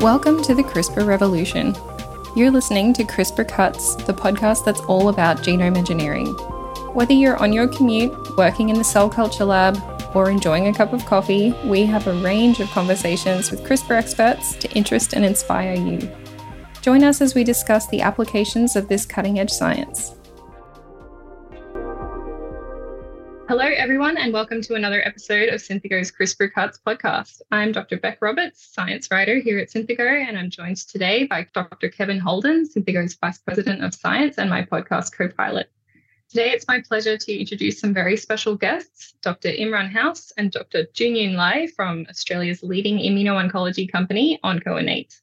Welcome to the CRISPR revolution. You're listening to CRISPR Cuts, the podcast that's all about genome engineering. Whether you're on your commute, working in the cell culture lab, or enjoying a cup of coffee, we have a range of conversations with CRISPR experts to interest and inspire you. Join us as we discuss the applications of this cutting edge science. Hello, everyone, and welcome to another episode of Synthigo's CRISPR Cuts podcast. I'm Dr. Beck Roberts, science writer here at Synthigo, and I'm joined today by Dr. Kevin Holden, Synthigo's Vice President of Science and my podcast co pilot. Today, it's my pleasure to introduce some very special guests Dr. Imran House and Dr. Junyun Lai from Australia's leading immuno-oncology company, OncoInnate.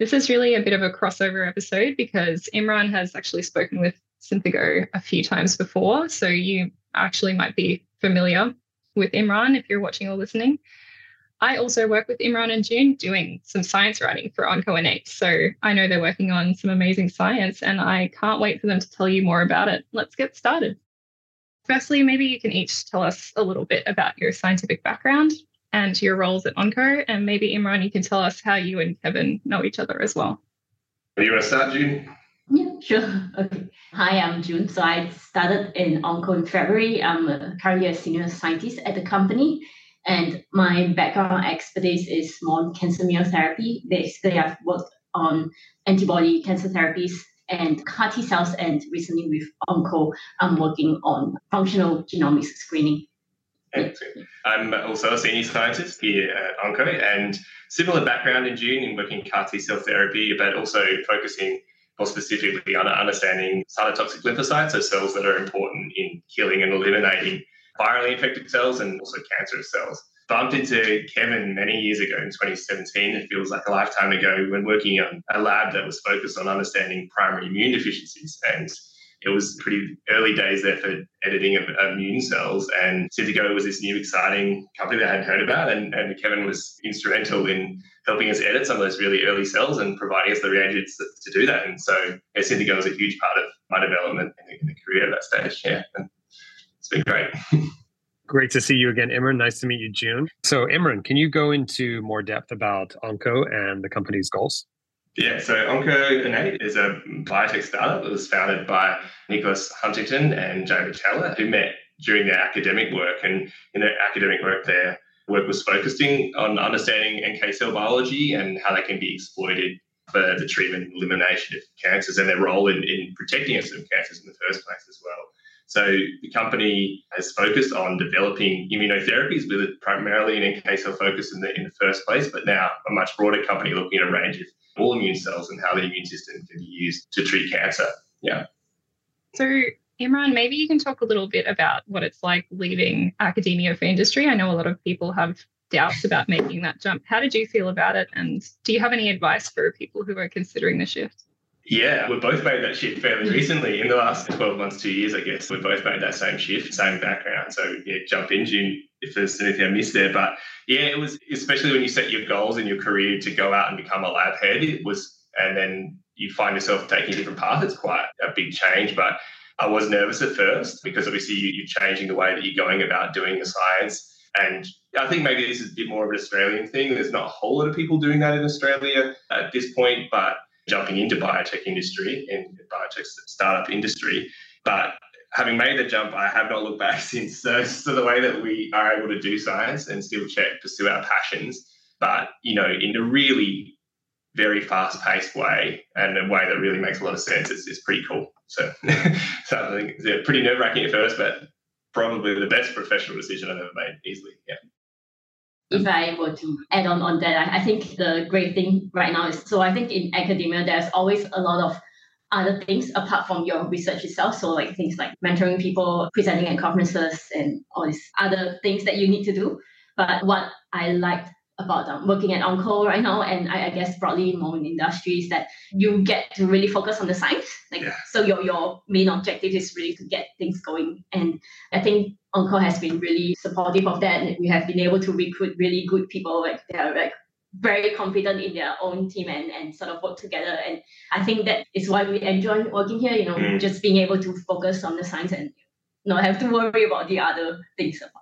This is really a bit of a crossover episode because Imran has actually spoken with Synthigo a few times before, so you actually might be familiar with Imran if you're watching or listening. I also work with Imran and June doing some science writing for OncoInnate. So I know they're working on some amazing science and I can't wait for them to tell you more about it. Let's get started. Firstly, maybe you can each tell us a little bit about your scientific background and your roles at Onco. And maybe Imran, you can tell us how you and Kevin know each other as well. You want to start, June? Yeah, sure. Okay. Hi, I'm June. So I started in Onco in February. I'm currently a senior scientist at the company. And my background expertise is more cancer immunotherapy. Basically, I've worked on antibody cancer therapies and CAR T cells, and recently with Onco, I'm working on functional genomics screening. Excellent. I'm also a senior scientist here at Onco and similar background in June in working CAR T cell therapy, but also focusing more specifically understanding cytotoxic lymphocytes, so cells that are important in killing and eliminating virally infected cells and also cancerous cells. Bumped into Kevin many years ago in 2017. It feels like a lifetime ago when working on a lab that was focused on understanding primary immune deficiencies. And it was pretty early days there for editing of, immune cells. And Synthigo was this new exciting company that I hadn't heard about. And, and Kevin was instrumental in helping us edit some of those really early cells and providing us the reagents to do that. And so yeah, Synthigo was a huge part of my development in the, in the career at that stage. Yeah. And it's been great. Great to see you again, Imran. Nice to meet you, June. So, Imran, can you go into more depth about Onco and the company's goals? Yeah, so Onco Innate is a biotech startup that was founded by Nicholas Huntington and Jay Bhattacharya, who met during their academic work. And in their academic work, their work was focusing on understanding NK cell biology and how they can be exploited for the treatment and elimination of cancers and their role in, in protecting us from cancers in the first place as well. So the company has focused on developing immunotherapies with primarily an NK cell focus in the, in the first place, but now a much broader company looking at a range of all immune cells and how the immune system can be used to treat cancer. Yeah. So Imran, maybe you can talk a little bit about what it's like leaving academia for industry. I know a lot of people have doubts about making that jump. How did you feel about it? And do you have any advice for people who are considering the shift? Yeah, we both made that shift fairly recently in the last 12 months, two years, I guess. We both made that same shift, same background. So, yeah, jump in, June, if there's anything I missed there. But yeah, it was, especially when you set your goals in your career to go out and become a lab head, it was, and then you find yourself taking a different path. It's quite a big change. But I was nervous at first because obviously you're changing the way that you're going about doing the science. And I think maybe this is a bit more of an Australian thing. There's not a whole lot of people doing that in Australia at this point, but jumping into biotech industry and biotech startup industry. But having made the jump, I have not looked back since. So, so the way that we are able to do science and still check, pursue our passions, but you know, in a really very fast-paced way and a way that really makes a lot of sense. It's, it's pretty cool. So, so I think it's pretty nerve-wracking at first, but probably the best professional decision I've ever made, easily. Yeah if I were to add on on that, I, I think the great thing right now is so I think in academia there's always a lot of other things apart from your research itself. So like things like mentoring people, presenting at conferences, and all these other things that you need to do. But what I liked about um, working at Onco right now, and I, I, guess broadly more in industries that you get to really focus on the science. Like yeah. so, your your main objective is really to get things going. And I think Onco has been really supportive of that. And we have been able to recruit really good people. Like they are like very confident in their own team and, and sort of work together. And I think that is why we enjoy working here. You know, mm. just being able to focus on the science and not have to worry about the other things about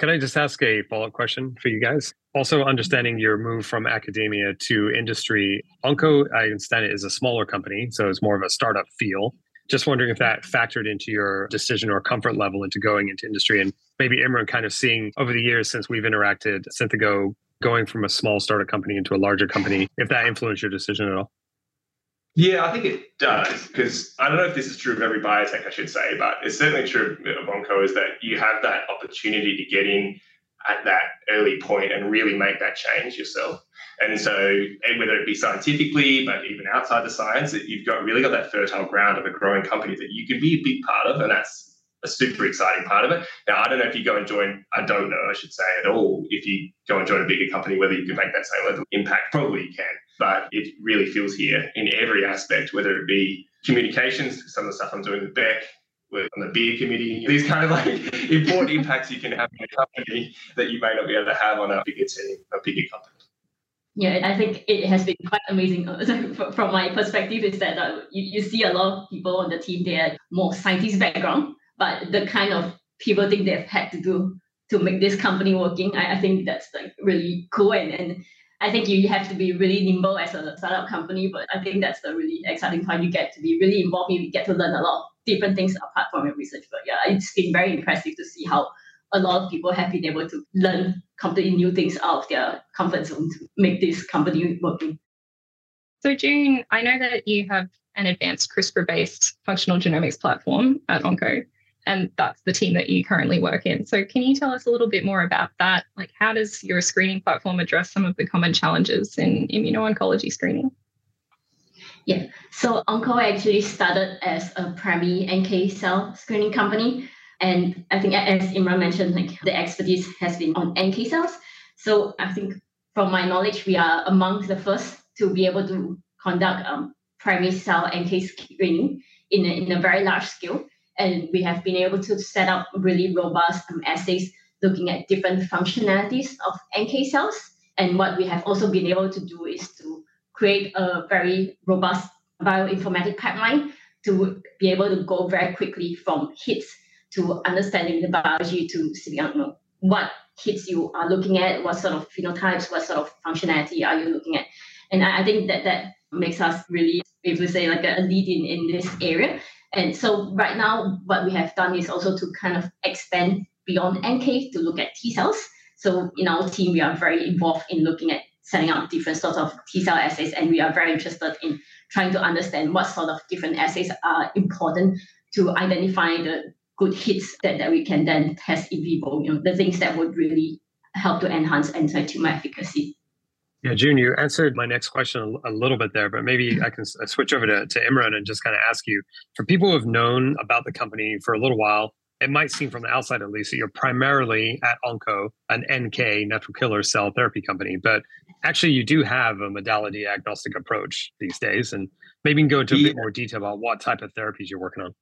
can I just ask a follow up question for you guys? Also, understanding your move from academia to industry, Onco, I understand it is a smaller company, so it's more of a startup feel. Just wondering if that factored into your decision or comfort level into going into industry and maybe Imran kind of seeing over the years since we've interacted, Synthigo going from a small startup company into a larger company, if that influenced your decision at all. Yeah, I think it does because I don't know if this is true of every biotech, I should say, but it's certainly true of Onco is that you have that opportunity to get in at that early point and really make that change yourself. And so, whether it be scientifically, but even outside the science, that you've got really got that fertile ground of a growing company that you can be a big part of, and that's a super exciting part of it. Now, I don't know if you go and join, I don't know, I should say at all, if you go and join a bigger company, whether you can make that same level of impact. Probably you can, but it really feels here in every aspect, whether it be communications, some of the stuff I'm doing with Beck, on the beer committee, these kind of like important impacts you can have in a company that you may not be able to have on a bigger team, a bigger company. Yeah, I think it has been quite amazing. From my perspective, is that uh, you, you see a lot of people on the team, they are more scientist background, but the kind of think they've had to do to make this company working, I, I think that's like really cool. And, and I think you have to be really nimble as a startup company, but I think that's the really exciting part. You get to be really involved, you get to learn a lot of different things apart from your research. But yeah, it's been very impressive to see how a lot of people have been able to learn completely new things out of their comfort zone to make this company working. So June, I know that you have an advanced CRISPR-based functional genomics platform at Onco and that's the team that you currently work in. So, can you tell us a little bit more about that? Like, how does your screening platform address some of the common challenges in immuno-oncology screening? Yeah, so Onco actually started as a primary NK cell screening company. And I think, as Imran mentioned, like the expertise has been on NK cells. So I think, from my knowledge, we are among the first to be able to conduct um, primary cell NK screening in a, in a very large scale and we have been able to set up really robust um, assays looking at different functionalities of NK cells. And what we have also been able to do is to create a very robust bioinformatic pipeline to be able to go very quickly from hits to understanding the biology to seeing out what hits you are looking at, what sort of phenotypes, what sort of functionality are you looking at. And I think that that makes us really, if we say like a lead in, in this area. And so right now, what we have done is also to kind of expand beyond NK to look at T cells. So in our team, we are very involved in looking at setting up different sorts of T cell assays, and we are very interested in trying to understand what sort of different assays are important to identify the good hits that, that we can then test in vivo, you know, the things that would really help to enhance anti-tumor efficacy. Yeah, June, you answered my next question a, little bit there, but maybe mm-hmm. I can uh, switch over to, to Imran and just kind of ask you for people who have known about the company for a little while, it might seem from the outside at least that you're primarily at Onco, an NK natural killer cell therapy company, but actually you do have a modality agnostic approach these days. And maybe you can go into a bit more detail about what type of therapies you're working on.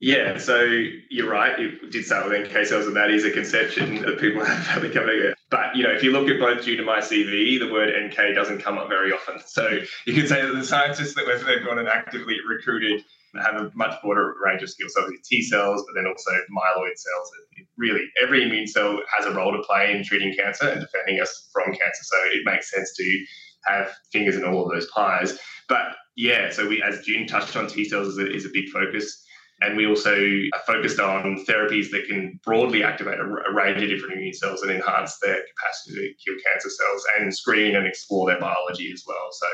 Yeah, so you're right. It did start with NK cells, and that is a conception that people have becoming it. But you know, if you look at both due to my CV, the word NK doesn't come up very often. So you could say that the scientists that we've gone and actively recruited have a much broader range of skills. So T cells, but then also myeloid cells. Really, every immune cell has a role to play in treating cancer and defending us from cancer. So it makes sense to have fingers in all of those pies. But yeah, so we, as June touched on, T cells is a, is a big focus. And we also are focused on therapies that can broadly activate a, a, range of different immune cells and enhance their capacity to kill cancer cells and screen and explore their biology as well. So,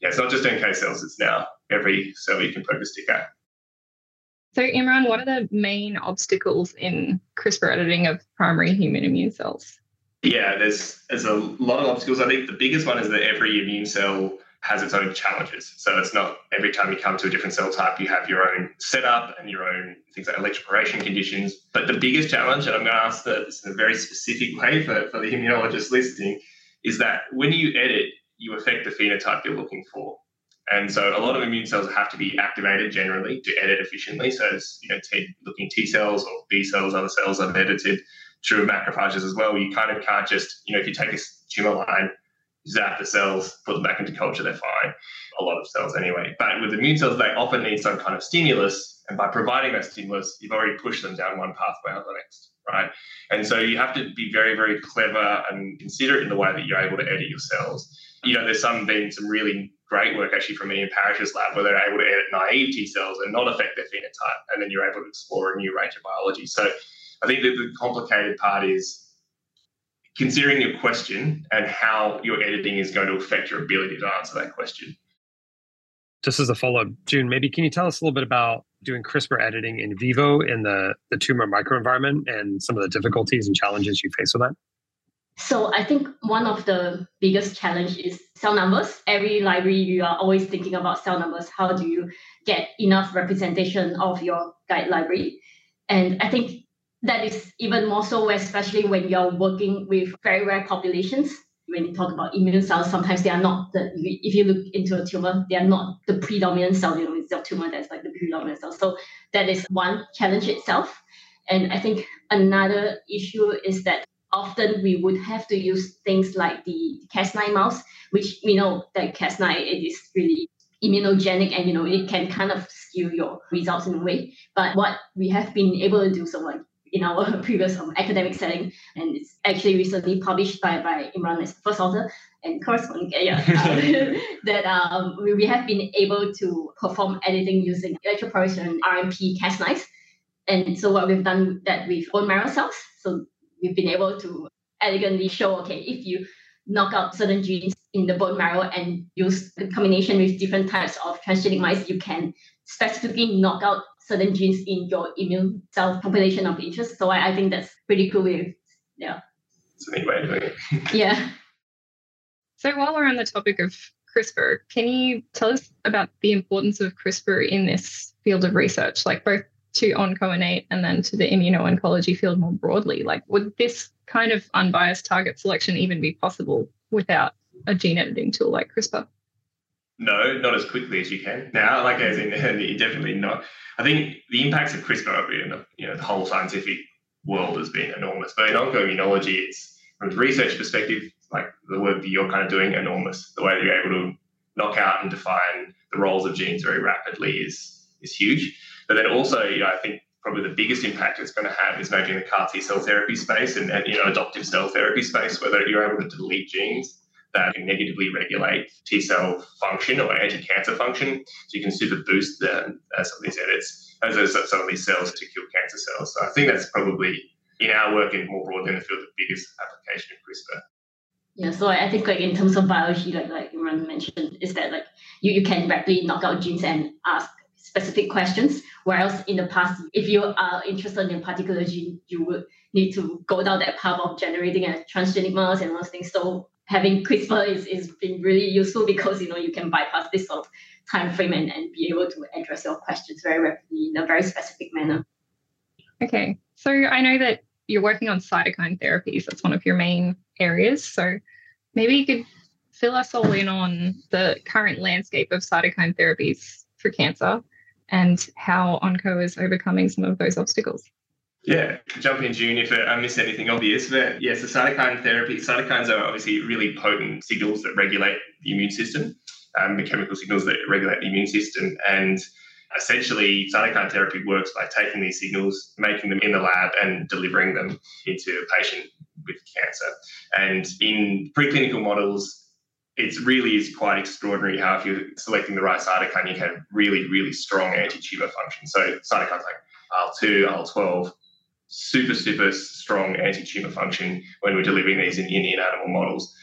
yeah, it's not just NK cells, it's now every cell you can poke a stick at. So, Imran, what are the main obstacles in CRISPR editing of primary human immune cells? Yeah, there's there's a lot of obstacles. I think the biggest one is that every immune cell has its own challenges. So it's not every time you come to a different cell type, you have your own setup and your own things like electroporation conditions. But the biggest challenge, and I'm going to ask this in a very specific way for, for the immunologist listening, is that when you edit, you affect the phenotype you're looking for. And so a lot of immune cells have to be activated generally to edit efficiently. So it's you know t- looking T cells or B cells, other cells that are edited through macrophages as well. You kind of can't just you know if you take a tumor line zap the cells, put them back into culture, they're fine. A lot of cells anyway. But with immune cells, they often need some kind of stimulus. And by providing that stimulus, you've already pushed them down one pathway or the next, right? And so you have to be very, very clever and considerate in the way that you're able to edit your cells. You know, there's some been some really great work actually from Ian Parrish's lab where they're able to edit naive T cells and not affect their phenotype. And then you're able to explore a new range of biology. So I think that the complicated part is considering your question and how your editing is going to affect your ability to answer that question. Just as a follow up, June, maybe can you tell us a little bit about doing CRISPR editing in vivo in the, the tumor microenvironment and some of the difficulties and challenges you face with that? So I think one of the biggest challenge is cell numbers. Every library you are always thinking about cell numbers. How do you get enough representation of your guide library? And I think that is even more so, especially when you're working with very rare populations. When you talk about immune cells, sometimes they are not the, if you look into a tumor, they are not the predominant cell, you know, it's the tumor that's like the predominant cell. So that is one challenge itself. And I think another issue is that often we would have to use things like the Cas9 mouse, which we know that Cas9 it is really immunogenic and you know it can kind of skew your results in a way. But what we have been able to do so like in our previous um, academic setting, and it's actually recently published by, by Imran as the first author and corresponding yeah, um, that um, we, we have been able to perform editing using electroporation RNP Cas9s. And so what we've done that with bone marrow cells, so we've been able to elegantly show, okay, if you knock out certain genes in the bone marrow and use the combination with different types of transgenic mice, you can specifically knock out certain genes in your immune cell population of interest. So I, I think that's pretty cool. With, yeah. It's a neat way of doing it. yeah. So while we're on the topic of CRISPR, can you tell us about the importance of CRISPR in this field of research, like both to OncoInnate and then to the immuno-oncology field more broadly? Like, would this kind of unbiased target selection even be possible without a gene editing tool like CRISPR? No, not as quickly as you can now. Like as in, definitely not. I think the impacts of CRISPR in the you know the whole scientific world has been enormous. But in oncoimmunology, it's from a research perspective, like the work that you're kind of doing, enormous. The way that you're able to knock out and define the roles of genes very rapidly is is huge. But then also, you know, I think probably the biggest impact it's going to have is maybe in the CAR T cell therapy space and, and you know adoptive cell therapy space, whether you're able to delete genes that can negatively regulate T cell function or anti cancer function. So you can super boost the, uh, some of these edits, as some of these cells to kill cancer cells. So I think that's probably in our work and more broadly in the field the biggest application of CRISPR. Yeah, so I think like in terms of biology, like like Imran mentioned, is that like you, you can rapidly knock out genes and ask specific questions. Whereas in the past, if you are interested in a particular gene, you would need to go down that path of generating a transgenic mouse and all those things. So having CRISPR is, is been really useful because you know you can bypass this sort of time frame and, and be able to address your questions very rapidly in a very specific manner. Okay. So I know that you're working on cytokine therapies. That's one of your main areas. So maybe you could fill us all in on the current landscape of cytokine therapies for cancer and how Onco is overcoming some of those obstacles. Yeah, jump in, June, if I miss anything obvious. But yes, the cytokine therapy, cytokines are obviously really potent signals that regulate the immune system, um, the chemical signals that regulate the immune system. And essentially, cytokine therapy works by taking these signals, making them in the lab, and delivering them into a patient with cancer. And in preclinical models, it really is quite extraordinary how if you're selecting the right cytokine, you can have really, really strong anti-tumor function. So cytokines like IL-2, IL-12, super, super strong anti-tumor function when we're delivering these in, in, in animal models.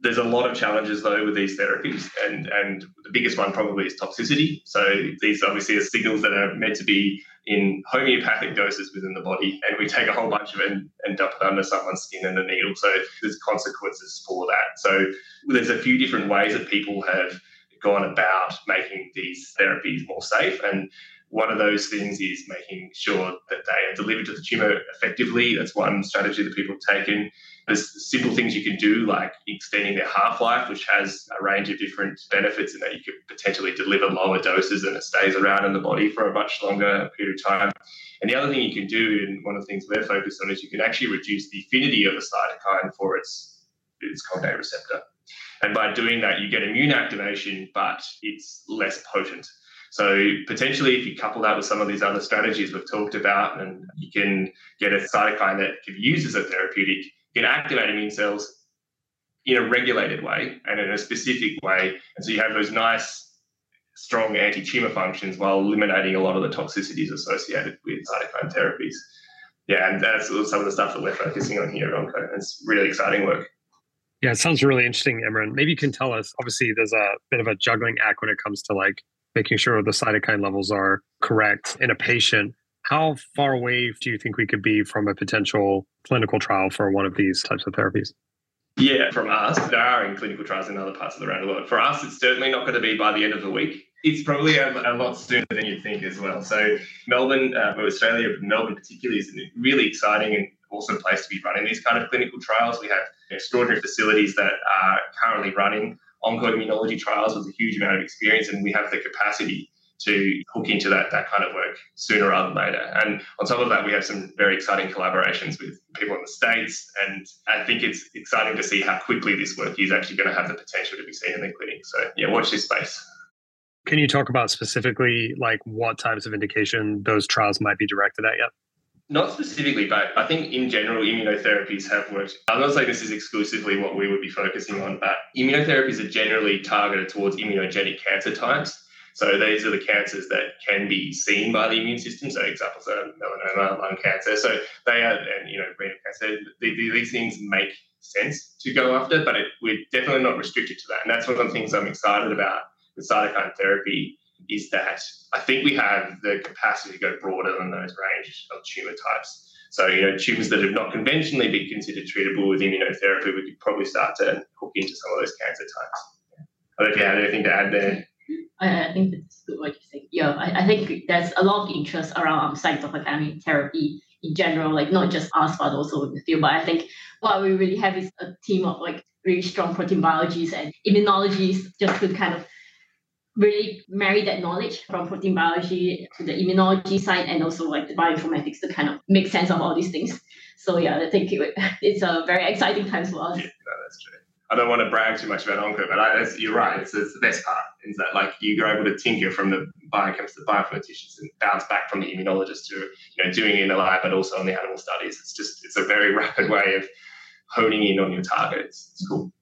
There's a lot of challenges though with these therapies, and and the biggest one probably is toxicity. So these obviously are signals that are meant to be in homeopathic doses within the body, and we take a whole bunch of it and, and dump it under someone's skin and a needle. So there's consequences for that. So there's a few different ways that people have gone about making these therapies more safe, and one of those things is making sure that they are delivered to the tumor effectively. That's one strategy that people have taken. There's simple things you can do, like extending their half life, which has a range of different benefits in that you could potentially deliver lower doses and it stays around in the body for a much longer period of time. And the other thing you can do, and one of the things we're focused on, is you can actually reduce the affinity of a cytokine for its, its cognate receptor. And by doing that, you get immune activation, but it's less potent. So potentially, if you couple that with some of these other strategies we've talked about, and you can get a cytokine that can be used as a therapeutic, you can activate immune cells in a regulated way and in a specific way. And so you have those nice, strong anti-tumor functions while eliminating a lot of the toxicities associated with cytokine therapies. Yeah, and that's some of the stuff that we're focusing on here at Onco. It's really exciting work. Yeah, it sounds really interesting, Imran. Maybe you can tell us. Obviously, there's a bit of a juggling act when it comes to like making sure the cytokine levels are correct in a patient. How far away do you think we could be from a potential clinical trial for one of these types of therapies? Yeah, from us, there are in clinical trials in other parts of the world. For us, it's certainly not going to be by the end of the week. It's probably a, a lot sooner than you think as well. So Melbourne, uh, Australia, Melbourne particularly, is a really exciting and awesome place to be running these kind of clinical trials. We have extraordinary facilities that are currently running ongoing immunology trials with a huge amount of experience, and we have the capacity to hook into that that kind of work sooner rather than later. And on top of that, we have some very exciting collaborations with people in the states, and I think it's exciting to see how quickly this work is actually going to have the potential to be seen in the clinic. So yeah, watch this space. Can you talk about specifically like what types of indication those trials might be directed at yet? Not specifically, but I think in general, immunotherapies have worked. I'm not saying this is exclusively what we would be focusing on, but immunotherapies are generally targeted towards immunogenic cancer types. So these are the cancers that can be seen by the immune system. So examples are melanoma, lung cancer. So they are, and you know, renal cancer. These things make sense to go after, but it, we're definitely not restricted to that. And that's one of the things I'm excited about with cytokine therapy is that I think we have the capacity to go broader than those range of tumor types. So, you know, tumors that have not conventionally been considered treatable with immunotherapy, we could probably start to hook into some of those cancer types. I don't know if you had anything to add there. I, think that's good what you say. Yeah, I, I think there's a lot of interest around um, cytotoxic therapy in general, like not just us, but also in the field. But I think what we really have is a team of like really strong protein biologists and immunologists just to kind of really marry that knowledge from protein biology to the immunology side and also like the bioinformatics to kind of make sense of all these things. So yeah, I think it, it's a very exciting time for us. Yeah, no, that's true. I don't want to brag too much about Onco, but I, you're right. It's, it's, the best part is that like you're able to tinker from the biochemists, the bioinformaticians, and bounce back from the immunologist to you know doing it in the lab, but also on the animal studies. It's just it's a very rapid way of honing in on your targets. It's cool.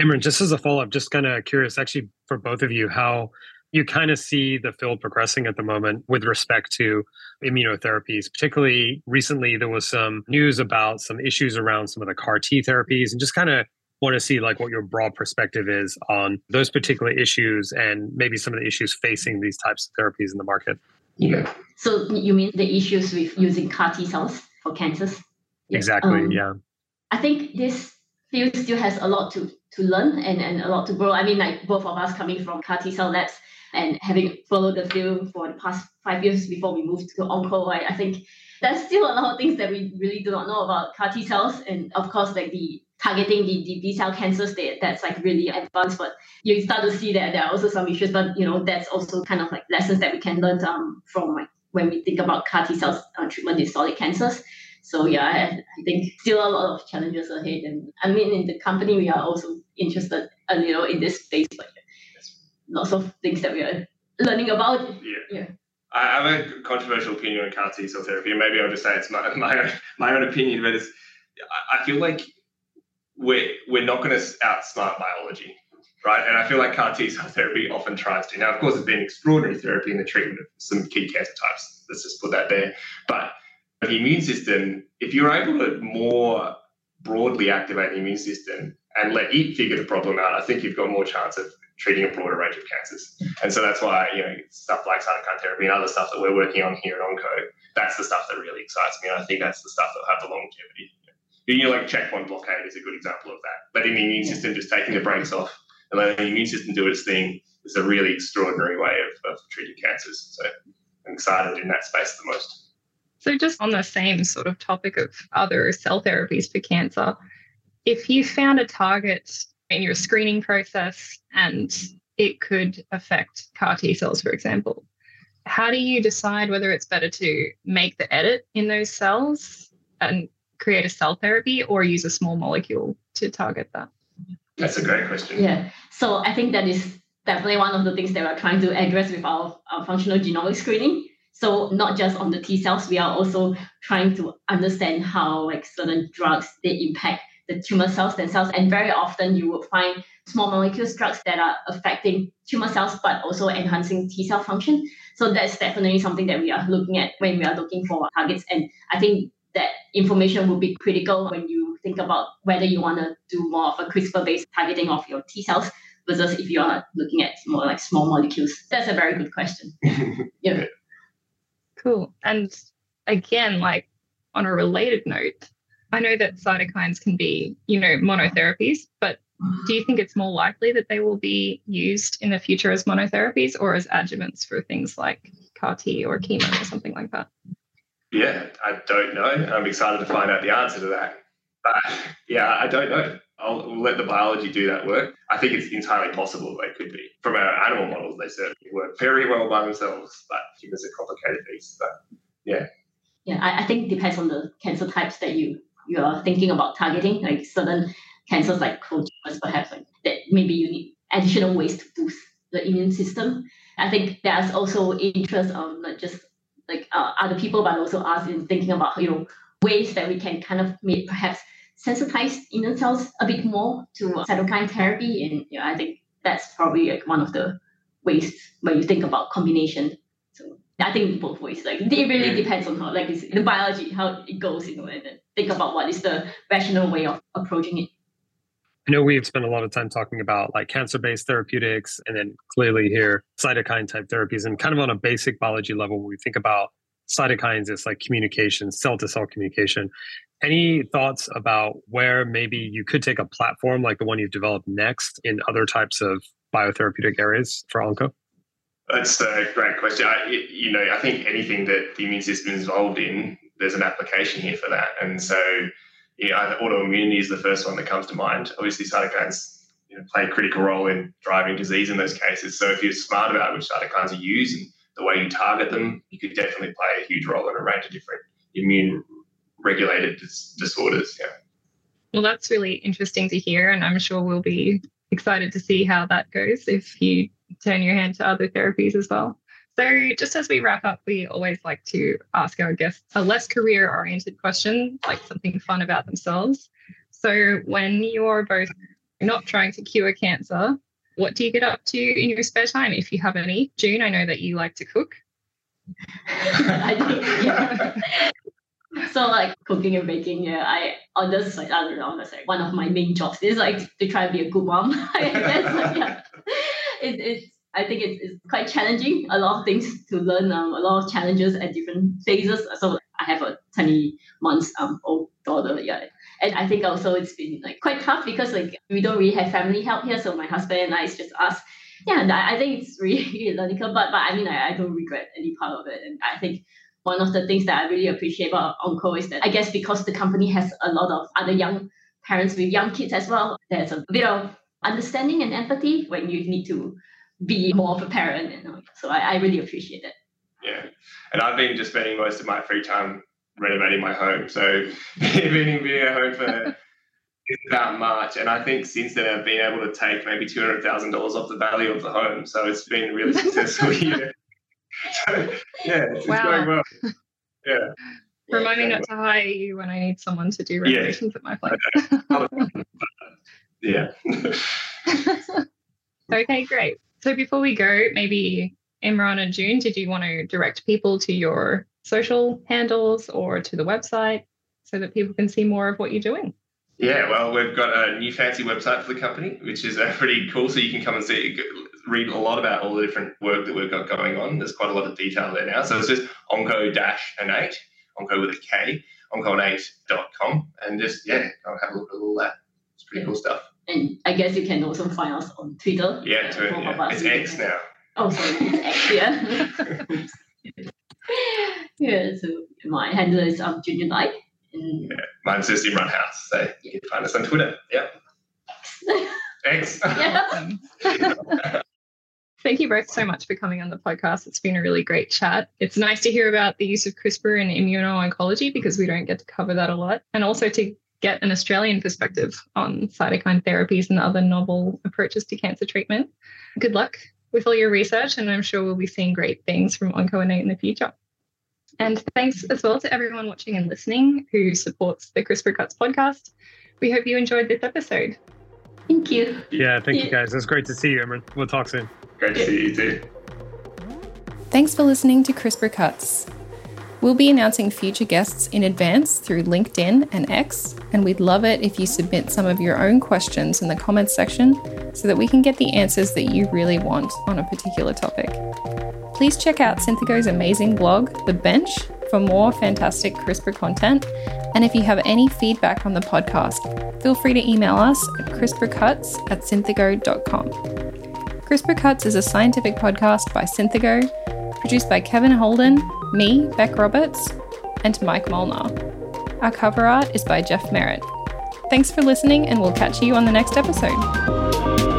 Imran, just as a follow up, just kind of curious, actually, for both of you, how you kind of see the field progressing at the moment with respect to immunotherapies. Particularly recently, there was some news about some issues around some of the CAR T therapies, and just kind of want to see like what your broad perspective is on those particular issues and maybe some of the issues facing these types of therapies in the market. Yeah. So you mean the issues with using CAR T cells for cancers? Exactly. Um, yeah. I think this field still has a lot to to learn and, and a lot to grow. I mean, like both of us coming from CAR T cell labs and having followed the field for the past five years before we moved to Onco, I, I think there's still a lot of things that we really do not know about CAR T cells. And of course, like the targeting the, the B cell cancer state, that's like really advanced. But you start to see that there are also some issues, but you know, that's also kind of like lessons that we can learn um, from like when we think about CAR T cells uh, treatment in solid cancers. So yeah, I, I think still a lot of challenges ahead. And I mean, in the company, we are also interested a little in this space, but lots of things that we are learning about. Yeah. yeah. I have a controversial opinion on CAR T cell therapy, and maybe I'll just say it's my, my, own, my own opinion, but it's, I feel like we're, we're not going to outsmart biology, right? And I feel like CAR T cell therapy often tries to. Now, of course, it's been extraordinary therapy in the treatment of some key cancer types. Let's just put that there. But the immune system, if you're able to more broadly activate the immune system and let it figure the problem out, I think you've got more chance of treating a broader range of cancers. And so that's why, you know, stuff like cytokine therapy and other stuff that we're working on here at Onco, that's the stuff that really excites me. And I think that's the stuff that'll have the longevity. You know, like checkpoint blockade is a good example of that. Letting the immune system just taking the brakes off and letting the immune system do its thing is a really extraordinary way of, of treating cancers. So I'm excited in that space the most. So, just on the same sort of topic of other cell therapies for cancer, if you found a target in your screening process and it could affect CAR T cells, for example, how do you decide whether it's better to make the edit in those cells and create a cell therapy or use a small molecule to target that? That's a great question. Yeah. So I think that is definitely one of the things that we're trying to address with our, our functional genomic screening. So not just on the T cells, we are also trying to understand how like certain drugs they impact the tumor cells themselves. And very often you will find small molecules drugs that are affecting tumor cells but also enhancing T cell function. So that's definitely something that we are looking at when we are looking for targets. And I think that information will be critical when you think about whether you want to do more of a CRISPR-based targeting of your T cells versus if you are looking at more like small molecules. That's a very good question. yeah. Cool. And again, like on a related note, I know that cytokines can be, you know, monotherapies, but do you think it's more likely that they will be used in the future as monotherapies or as adjuvants for things like CAR T or chemo or something like that? Yeah, I don't know. I'm excited to find out the answer to that. But yeah, I don't know. I'll let the biology do that work. I think it's entirely possible they could be. From our animal models, they certainly work very well by themselves, but humans are complicated beasts. But yeah. Yeah, I, I think it depends on the cancer types that you you are thinking about targeting. Like certain cancers like cold tumors, perhaps like that maybe you need additional ways to boost the immune system. I think there's also interest on not just like uh, other people, but also us in thinking about you know ways that we can kind of make perhaps sensitize inner cells a bit more to hmm. cytokine therapy, and know, I think that's probably like one of the ways when you think about combination. So I think both ways. Like it really depends on how like the biology, how it goes, you know, and then think about what is the rational way of approaching it. I know we've spent a lot of time talking about like cancer-based therapeutics and then clearly here cytokine type therapies and kind of on a basic biology level when we think about cytokines it's like communication cell to cell communication any thoughts about where maybe you could take a platform like the one you've developed next in other types of biotherapeutic areas for onco that's a great question I, you know i think anything that the immune system is involved in there's an application here for that and so yeah, autoimmunity is the first one that comes to mind. Obviously, cytokines you know, play a critical role in driving disease in those cases. So if you're smart about which cytokines you use and the way you target them, you could definitely play a huge role in a range of different immune regulated dis- disorders. Yeah. Well, that's really interesting to hear, and I'm sure we'll be excited to see how that goes if you turn your hand to other therapies as well. So, just as we wrap up, we always like to ask our guests a less career oriented question, like something fun about themselves. So, when you're both not trying to cure cancer, what do you get up to in your spare time if you have any? June, I know that you like to cook. I do, yeah. so like cooking and baking, yeah. I on this like I don't know, that's like one of my main jobs is like to try to be a good mom. I guess like, yeah. It, it's I think it's, it's quite challenging. A lot of things to learn. Um, a lot of challenges at different phases. So I have a 20 months um old daughter. Yeah, and I think also it's been like quite tough because like we don't really have family help here. So my husband and I it's just us. Yeah, I, I think it's really learning. But but I mean I, I don't regret any part of it. And I think one of the things that I really appreciate about Onco is that I guess because the company has a lot of other young parents with young kids as well, there's a bit of understanding and empathy when you need to be more of a parent. You know? So I, I really appreciate it. Yeah. And I've been just spending most of my free time renovating my home. So been being at home for about March. And I think since then I've been able to take maybe $200,000 off the value of the home. So it's been a really successful year. So yeah, it's, wow. going well. Yeah. Remind me not well. to hire you when I need someone to do renovations yeah. at my place. yeah. okay, great. So before we go, maybe Imran and June, did you want to direct people to your social handles or to the website so that people can see more of what you're doing? Yeah, well, we've got a new fancy website for the company, which is uh, pretty cool. So you can come and see, read a lot about all the different work that we've got going on. There's quite a lot of detail there now. So it's just onco-innate, onco with a K, oncoinnate.com. And just, yeah, I'll have a look at all that. It's pretty cool stuff. And I guess you can also find us on Twitter. Yeah, Twitter. Yeah. It's X now. Oh, sorry, it's X, yeah. yeah, so my handle is um, Junior Knight. Mm. And... Yeah, mine's just Imran House. So you can find us on Twitter. Yeah. Thanks. Yeah. Thank you both so much for coming on the podcast. It's been a really great chat. It's nice to hear about the use of CRISPR in immuno-oncology because we don't get to cover that a lot. And also to get an Australian perspective on cytokine therapies and other novel approaches to cancer treatment. Good luck with all your research, and I'm sure we'll be seeing great things from OncoInnate in the future. And thanks as well to everyone watching and listening who supports the CRISPR Cuts podcast. We hope you enjoyed this episode. Thank you. Yeah, thank you guys. It's great to see you, Imran. We'll talk soon. Great to see you too. Thanks for listening to CRISPR Cuts. We'll be announcing future guests in advance through LinkedIn and X, and we'd love it if you submit some of your own questions in the comments section so that we can get the answers that you really want on a particular topic. Please check out Synthigo's amazing blog, The Bench, for more fantastic CRISPR content. And if you have any feedback on the podcast, feel free to email us at CRISPRcuts at synthigo.com. CRISPR Cuts is a scientific podcast by Synthigo, produced by Kevin Holden, me, Beck Roberts, and Mike Molnar. Our cover art is by Jeff Merritt. Thanks for listening, and we'll catch you on the next episode.